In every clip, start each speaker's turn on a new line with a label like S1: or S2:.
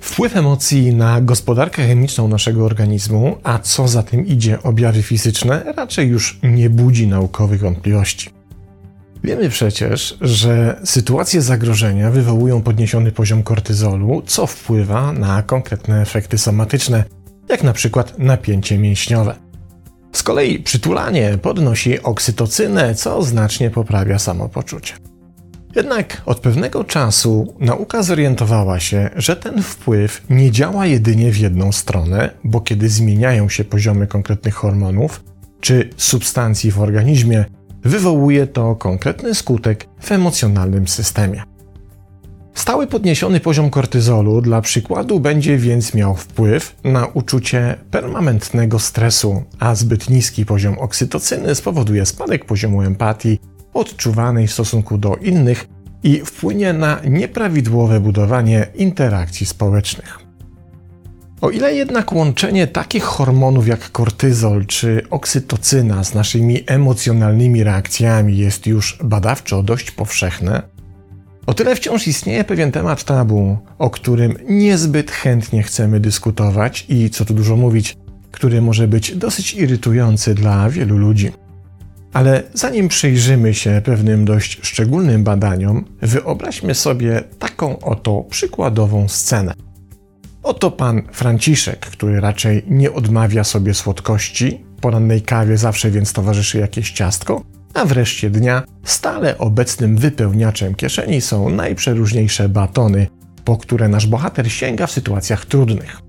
S1: Wpływ emocji na gospodarkę chemiczną naszego organizmu, a co za tym idzie objawy fizyczne, raczej już nie budzi naukowych wątpliwości. Wiemy przecież, że sytuacje zagrożenia wywołują podniesiony poziom kortyzolu, co wpływa na konkretne efekty somatyczne, jak na przykład napięcie mięśniowe. Z kolei przytulanie podnosi oksytocynę, co znacznie poprawia samopoczucie. Jednak od pewnego czasu nauka zorientowała się, że ten wpływ nie działa jedynie w jedną stronę, bo kiedy zmieniają się poziomy konkretnych hormonów czy substancji w organizmie, wywołuje to konkretny skutek w emocjonalnym systemie. Stały podniesiony poziom kortyzolu dla przykładu będzie więc miał wpływ na uczucie permanentnego stresu, a zbyt niski poziom oksytocyny spowoduje spadek poziomu empatii odczuwanej w stosunku do innych i wpłynie na nieprawidłowe budowanie interakcji społecznych. O ile jednak łączenie takich hormonów jak kortyzol czy oksytocyna z naszymi emocjonalnymi reakcjami jest już badawczo dość powszechne, o tyle wciąż istnieje pewien temat tabu, o którym niezbyt chętnie chcemy dyskutować i co tu dużo mówić, który może być dosyć irytujący dla wielu ludzi. Ale zanim przyjrzymy się pewnym dość szczególnym badaniom, wyobraźmy sobie taką oto przykładową scenę. Oto pan Franciszek, który raczej nie odmawia sobie słodkości, porannej kawie zawsze więc towarzyszy jakieś ciastko, a wreszcie dnia stale obecnym wypełniaczem kieszeni są najprzeróżniejsze batony, po które nasz bohater sięga w sytuacjach trudnych.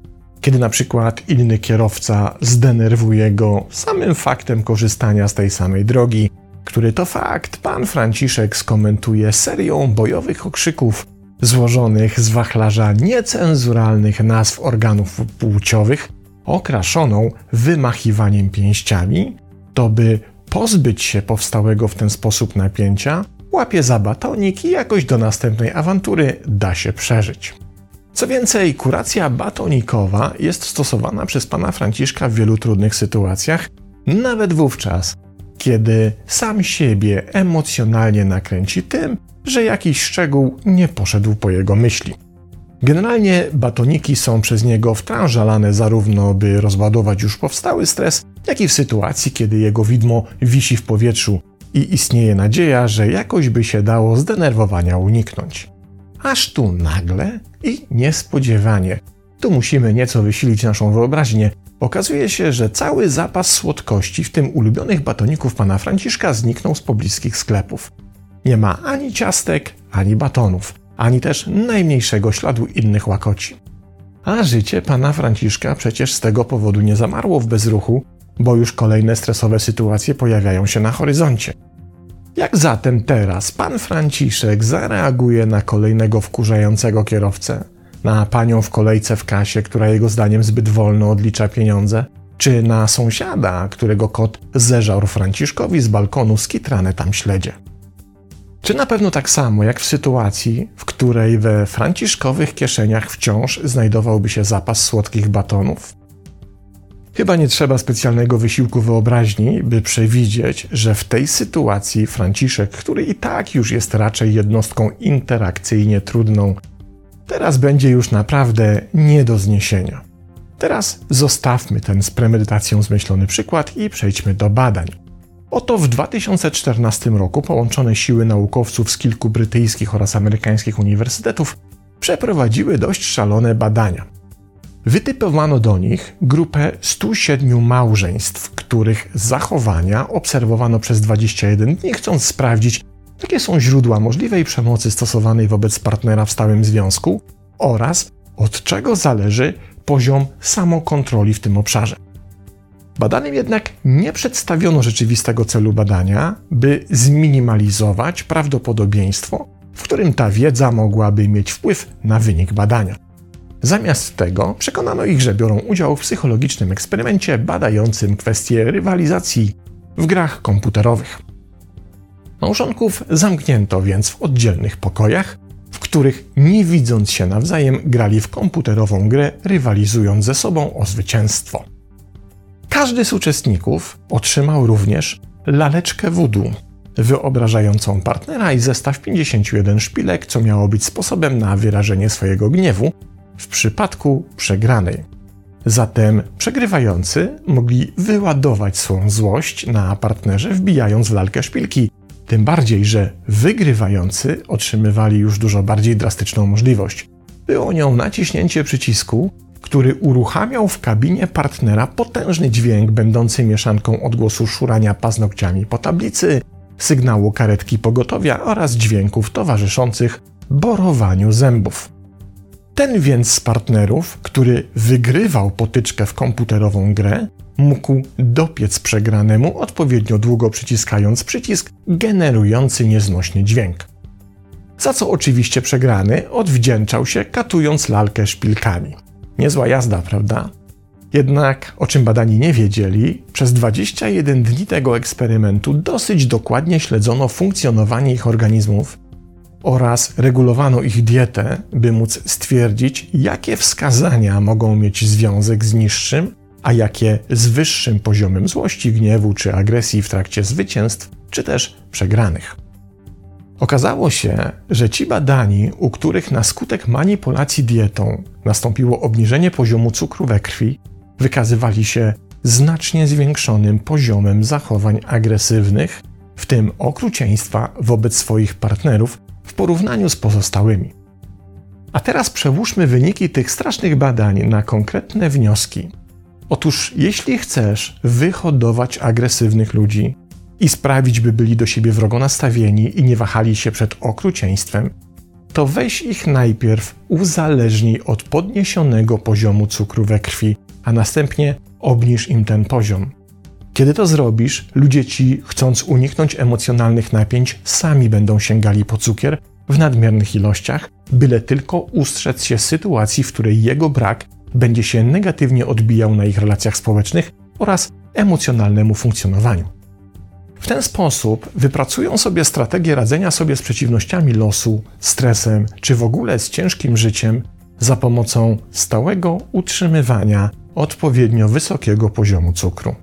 S1: Kiedy na przykład inny kierowca zdenerwuje go samym faktem korzystania z tej samej drogi, który to fakt pan Franciszek skomentuje serią bojowych okrzyków złożonych z wachlarza niecenzuralnych nazw organów płciowych, okraszoną wymachiwaniem pięściami, to by pozbyć się powstałego w ten sposób napięcia, łapie za batonik i jakoś do następnej awantury da się przeżyć. Co więcej, kuracja batonikowa jest stosowana przez pana Franciszka w wielu trudnych sytuacjach, nawet wówczas, kiedy sam siebie emocjonalnie nakręci tym, że jakiś szczegół nie poszedł po jego myśli. Generalnie batoniki są przez niego wtrążalane zarówno, by rozładować już powstały stres, jak i w sytuacji, kiedy jego widmo wisi w powietrzu i istnieje nadzieja, że jakoś by się dało zdenerwowania uniknąć. Aż tu nagle i niespodziewanie, tu musimy nieco wysilić naszą wyobraźnię, okazuje się, że cały zapas słodkości, w tym ulubionych batoników pana Franciszka, zniknął z pobliskich sklepów. Nie ma ani ciastek, ani batonów, ani też najmniejszego śladu innych łakoci. A życie pana Franciszka przecież z tego powodu nie zamarło w bezruchu, bo już kolejne stresowe sytuacje pojawiają się na horyzoncie. Jak zatem teraz pan Franciszek zareaguje na kolejnego wkurzającego kierowcę, na panią w kolejce w kasie, która jego zdaniem zbyt wolno odlicza pieniądze, czy na sąsiada, którego kot zeżarł Franciszkowi z balkonu skitrane tam śledzie? Czy na pewno tak samo jak w sytuacji, w której we franciszkowych kieszeniach wciąż znajdowałby się zapas słodkich batonów? Chyba nie trzeba specjalnego wysiłku wyobraźni, by przewidzieć, że w tej sytuacji Franciszek, który i tak już jest raczej jednostką interakcyjnie trudną, teraz będzie już naprawdę nie do zniesienia. Teraz zostawmy ten z premedytacją zmyślony przykład i przejdźmy do badań. Oto w 2014 roku połączone siły naukowców z kilku brytyjskich oraz amerykańskich uniwersytetów przeprowadziły dość szalone badania. Wytypowano do nich grupę 107 małżeństw, których zachowania obserwowano przez 21 dni, chcąc sprawdzić, jakie są źródła możliwej przemocy stosowanej wobec partnera w stałym związku oraz od czego zależy poziom samokontroli w tym obszarze. Badanym jednak nie przedstawiono rzeczywistego celu badania, by zminimalizować prawdopodobieństwo, w którym ta wiedza mogłaby mieć wpływ na wynik badania. Zamiast tego przekonano ich, że biorą udział w psychologicznym eksperymencie badającym kwestie rywalizacji w grach komputerowych. Małżonków zamknięto więc w oddzielnych pokojach, w których nie widząc się nawzajem grali w komputerową grę, rywalizując ze sobą o zwycięstwo. Każdy z uczestników otrzymał również laleczkę wudu, wyobrażającą partnera i zestaw 51 szpilek, co miało być sposobem na wyrażenie swojego gniewu w przypadku przegranej. Zatem przegrywający mogli wyładować swą złość na partnerze, wbijając w lalkę szpilki. Tym bardziej, że wygrywający otrzymywali już dużo bardziej drastyczną możliwość. Było nią naciśnięcie przycisku, który uruchamiał w kabinie partnera potężny dźwięk będący mieszanką odgłosu szurania paznokciami po tablicy, sygnału karetki pogotowia oraz dźwięków towarzyszących borowaniu zębów. Ten więc z partnerów, który wygrywał potyczkę w komputerową grę, mógł dopiec przegranemu odpowiednio długo przyciskając przycisk generujący nieznośny dźwięk. Za co oczywiście przegrany odwdzięczał się katując lalkę szpilkami. Niezła jazda, prawda? Jednak, o czym badani nie wiedzieli, przez 21 dni tego eksperymentu dosyć dokładnie śledzono funkcjonowanie ich organizmów oraz regulowano ich dietę, by móc stwierdzić, jakie wskazania mogą mieć związek z niższym, a jakie z wyższym poziomem złości, gniewu czy agresji w trakcie zwycięstw, czy też przegranych. Okazało się, że ci badani, u których na skutek manipulacji dietą nastąpiło obniżenie poziomu cukru we krwi, wykazywali się znacznie zwiększonym poziomem zachowań agresywnych, w tym okrucieństwa wobec swoich partnerów w porównaniu z pozostałymi. A teraz przełóżmy wyniki tych strasznych badań na konkretne wnioski. Otóż, jeśli chcesz wyhodować agresywnych ludzi i sprawić, by byli do siebie wrogo nastawieni i nie wahali się przed okrucieństwem, to weź ich najpierw uzależnij od podniesionego poziomu cukru we krwi, a następnie obniż im ten poziom. Kiedy to zrobisz, ludzie ci, chcąc uniknąć emocjonalnych napięć, sami będą sięgali po cukier w nadmiernych ilościach, byle tylko ustrzec się sytuacji, w której jego brak będzie się negatywnie odbijał na ich relacjach społecznych oraz emocjonalnemu funkcjonowaniu. W ten sposób wypracują sobie strategię radzenia sobie z przeciwnościami losu, stresem czy w ogóle z ciężkim życiem za pomocą stałego utrzymywania odpowiednio wysokiego poziomu cukru.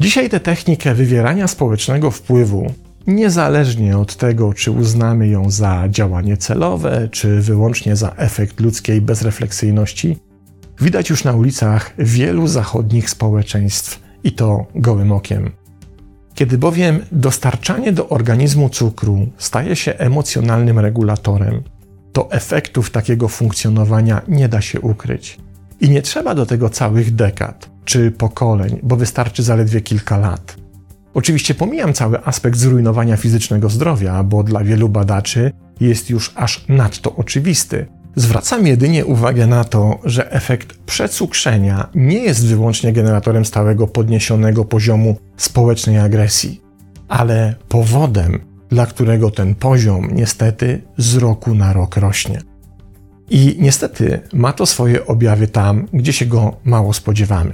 S1: Dzisiaj tę technikę wywierania społecznego wpływu, niezależnie od tego, czy uznamy ją za działanie celowe, czy wyłącznie za efekt ludzkiej bezrefleksyjności, widać już na ulicach wielu zachodnich społeczeństw i to gołym okiem. Kiedy bowiem dostarczanie do organizmu cukru staje się emocjonalnym regulatorem, to efektów takiego funkcjonowania nie da się ukryć. I nie trzeba do tego całych dekad czy pokoleń, bo wystarczy zaledwie kilka lat. Oczywiście pomijam cały aspekt zrujnowania fizycznego zdrowia, bo dla wielu badaczy jest już aż nadto oczywisty. Zwracam jedynie uwagę na to, że efekt przecukrzenia nie jest wyłącznie generatorem stałego podniesionego poziomu społecznej agresji, ale powodem, dla którego ten poziom niestety z roku na rok rośnie. I niestety ma to swoje objawy tam, gdzie się go mało spodziewamy.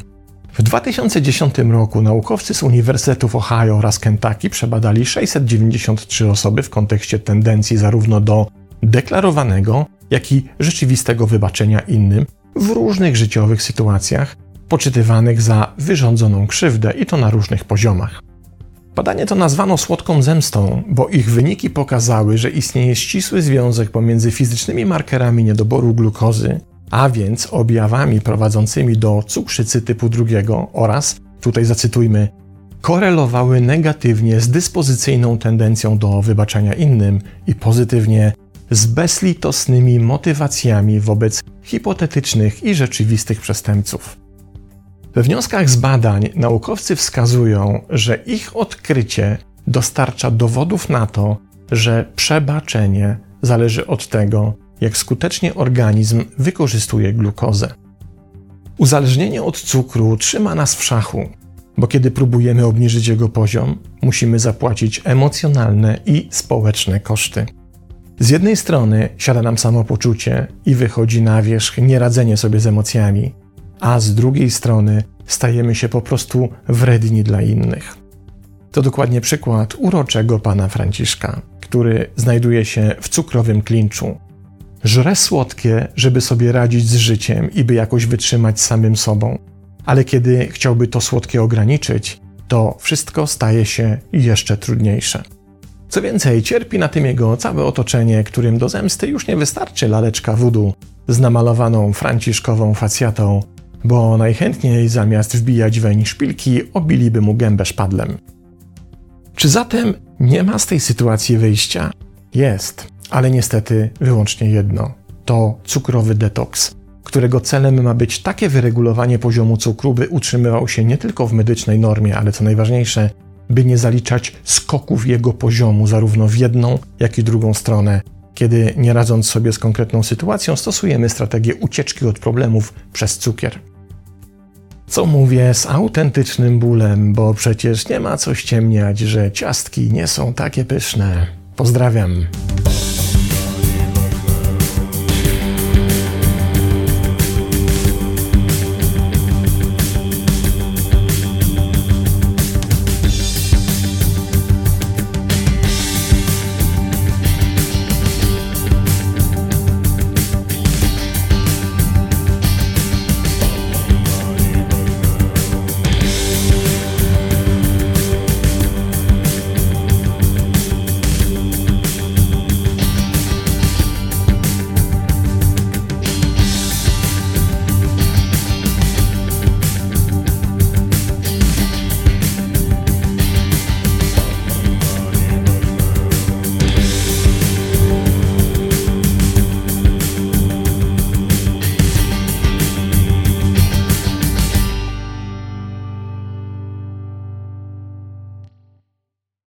S1: W 2010 roku naukowcy z Uniwersytetów Ohio oraz Kentucky przebadali 693 osoby w kontekście tendencji zarówno do deklarowanego, jak i rzeczywistego wybaczenia innym w różnych życiowych sytuacjach, poczytywanych za wyrządzoną krzywdę i to na różnych poziomach. Badanie to nazwano słodką zemstą, bo ich wyniki pokazały, że istnieje ścisły związek pomiędzy fizycznymi markerami niedoboru glukozy, a więc objawami prowadzącymi do cukrzycy typu drugiego oraz, tutaj zacytujmy, korelowały negatywnie z dyspozycyjną tendencją do wybaczania innym i pozytywnie z bezlitosnymi motywacjami wobec hipotetycznych i rzeczywistych przestępców. We wnioskach z badań naukowcy wskazują, że ich odkrycie dostarcza dowodów na to, że przebaczenie zależy od tego, jak skutecznie organizm wykorzystuje glukozę. Uzależnienie od cukru trzyma nas w szachu, bo kiedy próbujemy obniżyć jego poziom, musimy zapłacić emocjonalne i społeczne koszty. Z jednej strony siada nam samopoczucie i wychodzi na wierzch nieradzenie sobie z emocjami, a z drugiej strony stajemy się po prostu wredni dla innych. To dokładnie przykład uroczego pana Franciszka, który znajduje się w cukrowym klinczu. Żre słodkie, żeby sobie radzić z życiem i by jakoś wytrzymać samym sobą, ale kiedy chciałby to słodkie ograniczyć, to wszystko staje się jeszcze trudniejsze. Co więcej, cierpi na tym jego całe otoczenie, którym do zemsty już nie wystarczy laleczka wudu z namalowaną franciszkową facjatą, bo najchętniej zamiast wbijać weń szpilki, obiliby mu gębę szpadlem. Czy zatem nie ma z tej sytuacji wyjścia? Jest, ale niestety wyłącznie jedno to cukrowy detoks, którego celem ma być takie wyregulowanie poziomu cukru, by utrzymywał się nie tylko w medycznej normie, ale co najważniejsze, by nie zaliczać skoków jego poziomu zarówno w jedną, jak i drugą stronę, kiedy nie radząc sobie z konkretną sytuacją, stosujemy strategię ucieczki od problemów przez cukier. Co mówię z autentycznym bólem, bo przecież nie ma co ściemniać, że ciastki nie są takie pyszne. Pozdrawiam.